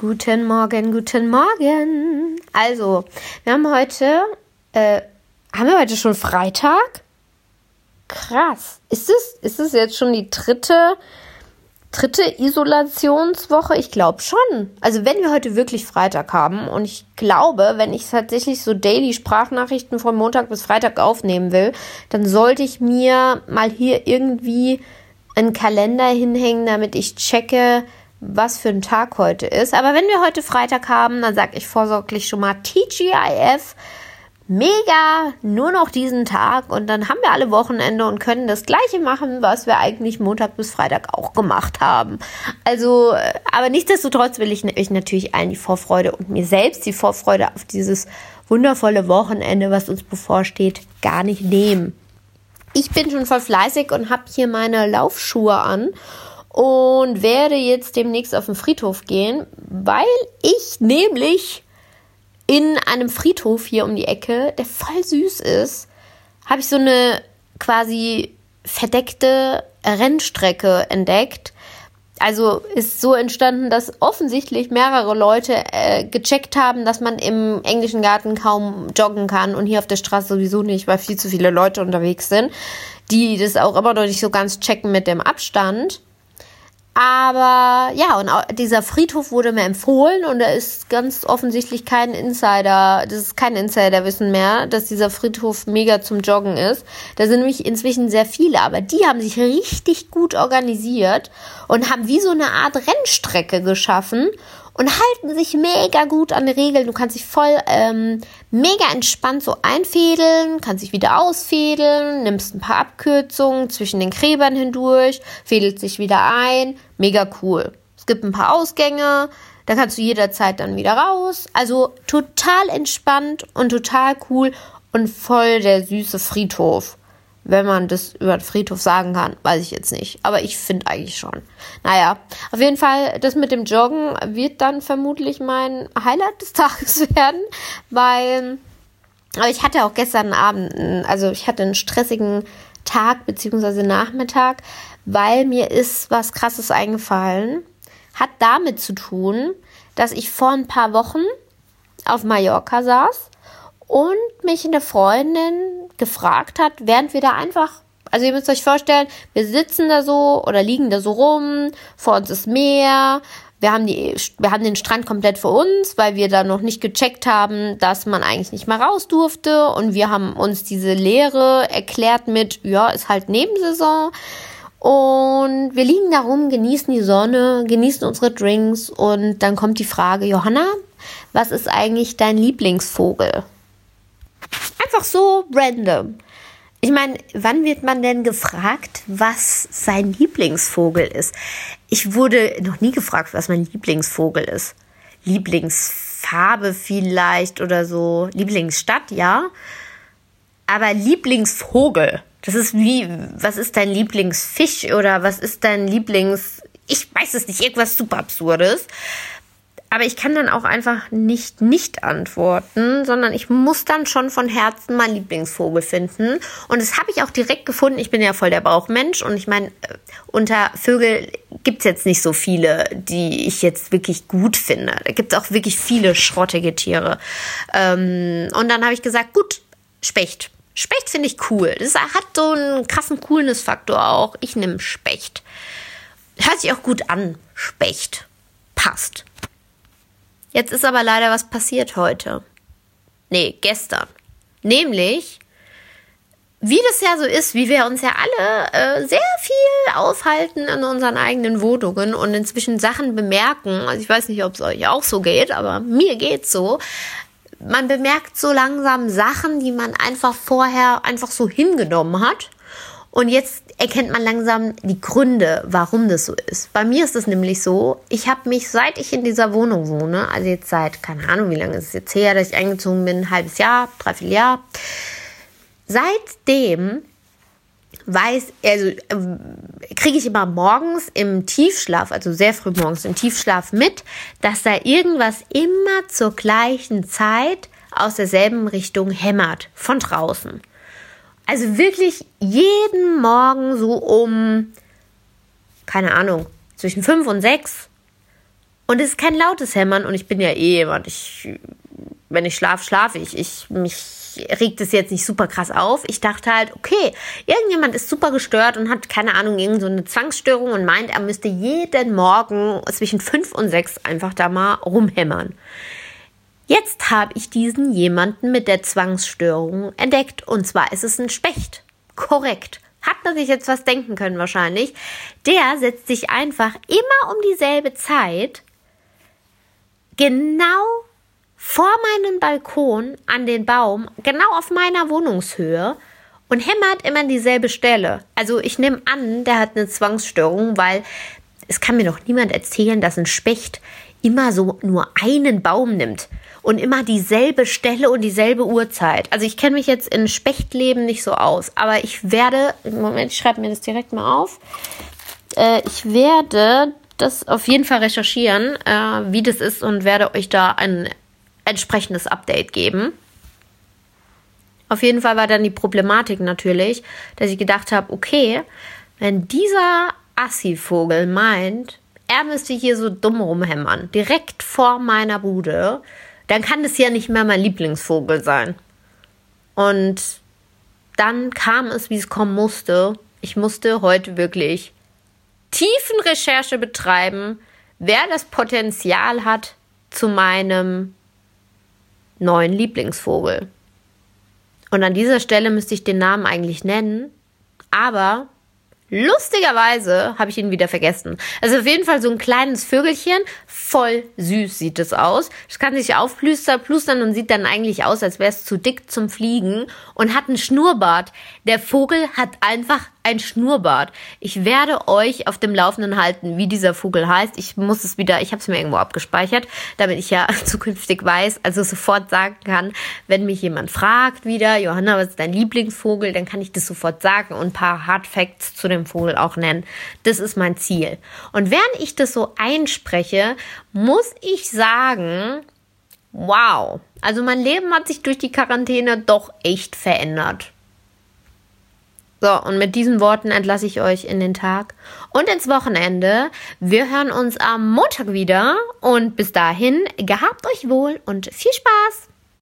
Guten Morgen, guten Morgen. Also, wir haben heute, äh, haben wir heute schon Freitag? Krass. Ist es, ist es jetzt schon die dritte, dritte Isolationswoche? Ich glaube schon. Also, wenn wir heute wirklich Freitag haben und ich glaube, wenn ich tatsächlich so Daily Sprachnachrichten von Montag bis Freitag aufnehmen will, dann sollte ich mir mal hier irgendwie einen Kalender hinhängen, damit ich checke, was für ein Tag heute ist. Aber wenn wir heute Freitag haben, dann sage ich vorsorglich schon mal TGIF. Mega, nur noch diesen Tag und dann haben wir alle Wochenende und können das gleiche machen, was wir eigentlich Montag bis Freitag auch gemacht haben. Also, äh, aber nichtsdestotrotz will ich euch natürlich allen die Vorfreude und mir selbst die Vorfreude auf dieses wundervolle Wochenende, was uns bevorsteht, gar nicht nehmen. Ich bin schon voll fleißig und habe hier meine Laufschuhe an und werde jetzt demnächst auf den Friedhof gehen, weil ich nämlich in einem Friedhof hier um die Ecke, der voll süß ist, habe ich so eine quasi verdeckte Rennstrecke entdeckt. Also ist so entstanden, dass offensichtlich mehrere Leute äh, gecheckt haben, dass man im englischen Garten kaum joggen kann und hier auf der Straße sowieso nicht, weil viel zu viele Leute unterwegs sind, die das auch immer noch nicht so ganz checken mit dem Abstand. Aber ja, und dieser Friedhof wurde mir empfohlen und da ist ganz offensichtlich kein Insider, das ist kein Insiderwissen mehr, dass dieser Friedhof mega zum Joggen ist. Da sind nämlich inzwischen sehr viele, aber die haben sich richtig gut organisiert und haben wie so eine Art Rennstrecke geschaffen und halten sich mega gut an die Regeln. Du kannst dich voll ähm, mega entspannt so einfädeln, kannst dich wieder ausfädeln, nimmst ein paar Abkürzungen zwischen den Gräbern hindurch, fädelt sich wieder ein. Mega cool. Es gibt ein paar Ausgänge, da kannst du jederzeit dann wieder raus. Also total entspannt und total cool und voll der süße Friedhof wenn man das über den Friedhof sagen kann, weiß ich jetzt nicht. Aber ich finde eigentlich schon. Naja, auf jeden Fall, das mit dem Joggen wird dann vermutlich mein Highlight des Tages werden, weil aber ich hatte auch gestern Abend, also ich hatte einen stressigen Tag bzw. Nachmittag, weil mir ist was Krasses eingefallen. Hat damit zu tun, dass ich vor ein paar Wochen auf Mallorca saß und mich eine Freundin gefragt hat, während wir da einfach, also ihr müsst euch vorstellen, wir sitzen da so oder liegen da so rum, vor uns ist Meer, wir haben, die, wir haben den Strand komplett für uns, weil wir da noch nicht gecheckt haben, dass man eigentlich nicht mehr raus durfte. Und wir haben uns diese Lehre erklärt mit, ja, ist halt Nebensaison. Und wir liegen da rum, genießen die Sonne, genießen unsere Drinks. Und dann kommt die Frage, Johanna, was ist eigentlich dein Lieblingsvogel? Einfach so random. Ich meine, wann wird man denn gefragt, was sein Lieblingsvogel ist? Ich wurde noch nie gefragt, was mein Lieblingsvogel ist. Lieblingsfarbe vielleicht oder so. Lieblingsstadt, ja. Aber Lieblingsvogel, das ist wie, was ist dein Lieblingsfisch oder was ist dein Lieblings, ich weiß es nicht, irgendwas super absurdes. Aber ich kann dann auch einfach nicht nicht antworten, sondern ich muss dann schon von Herzen meinen Lieblingsvogel finden. Und das habe ich auch direkt gefunden. Ich bin ja voll der Bauchmensch und ich meine, äh, unter Vögel gibt es jetzt nicht so viele, die ich jetzt wirklich gut finde. Da gibt es auch wirklich viele schrottige Tiere. Ähm, und dann habe ich gesagt, gut, Specht. Specht finde ich cool. Das hat so einen krassen Coolness-Faktor auch. Ich nehme Specht. Hört sich auch gut an. Specht. Passt. Jetzt ist aber leider was passiert heute. Nee, gestern. Nämlich, wie das ja so ist, wie wir uns ja alle äh, sehr viel aufhalten in unseren eigenen Wohnungen und inzwischen Sachen bemerken. Also ich weiß nicht, ob es euch auch so geht, aber mir geht's so. Man bemerkt so langsam Sachen, die man einfach vorher einfach so hingenommen hat. Und jetzt erkennt man langsam die Gründe, warum das so ist. Bei mir ist es nämlich so, ich habe mich, seit ich in dieser Wohnung wohne, also jetzt seit, keine Ahnung, wie lange ist es jetzt her, dass ich eingezogen bin, ein halbes Jahr, dreiviertel Jahr, seitdem weiß, also äh, kriege ich immer morgens im Tiefschlaf, also sehr früh morgens im Tiefschlaf mit, dass da irgendwas immer zur gleichen Zeit aus derselben Richtung hämmert, von draußen. Also wirklich jeden Morgen so um, keine Ahnung, zwischen fünf und sechs. Und es ist kein lautes Hämmern und ich bin ja eh jemand, ich, wenn ich schlafe, schlafe ich. Ich, mich regt es jetzt nicht super krass auf. Ich dachte halt, okay, irgendjemand ist super gestört und hat, keine Ahnung, irgendeine Zwangsstörung und meint, er müsste jeden Morgen zwischen fünf und sechs einfach da mal rumhämmern. Jetzt habe ich diesen jemanden mit der Zwangsstörung entdeckt und zwar ist es ein Specht. Korrekt. Hat man sich jetzt was denken können wahrscheinlich. Der setzt sich einfach immer um dieselbe Zeit genau vor meinem Balkon an den Baum, genau auf meiner Wohnungshöhe und hämmert immer dieselbe Stelle. Also ich nehme an, der hat eine Zwangsstörung, weil es kann mir doch niemand erzählen, dass ein Specht immer so nur einen Baum nimmt und immer dieselbe Stelle und dieselbe Uhrzeit. Also ich kenne mich jetzt in Spechtleben nicht so aus, aber ich werde, Moment, ich schreibe mir das direkt mal auf. Äh, ich werde das auf jeden Fall recherchieren, äh, wie das ist und werde euch da ein entsprechendes Update geben. Auf jeden Fall war dann die Problematik natürlich, dass ich gedacht habe, okay, wenn dieser Assi-Vogel meint, er müsste hier so dumm rumhämmern, direkt vor meiner Bude, dann kann das ja nicht mehr mein Lieblingsvogel sein. Und dann kam es, wie es kommen musste. Ich musste heute wirklich Tiefenrecherche betreiben, wer das Potenzial hat zu meinem neuen Lieblingsvogel. Und an dieser Stelle müsste ich den Namen eigentlich nennen, aber Lustigerweise habe ich ihn wieder vergessen. Also auf jeden Fall so ein kleines Vögelchen. Voll süß sieht es aus. Es kann sich aufplustern plustern und sieht dann eigentlich aus, als wäre es zu dick zum Fliegen und hat einen Schnurrbart. Der Vogel hat einfach ein Schnurrbart. Ich werde euch auf dem Laufenden halten, wie dieser Vogel heißt. Ich muss es wieder, ich habe es mir irgendwo abgespeichert, damit ich ja zukünftig weiß, also sofort sagen kann, wenn mich jemand fragt wieder, Johanna, was ist dein Lieblingsvogel, dann kann ich das sofort sagen und ein paar Hard Facts zu dem Vogel auch nennen. Das ist mein Ziel. Und während ich das so einspreche, muss ich sagen, wow. Also mein Leben hat sich durch die Quarantäne doch echt verändert. So, und mit diesen Worten entlasse ich euch in den Tag und ins Wochenende. Wir hören uns am Montag wieder und bis dahin gehabt euch wohl und viel Spaß!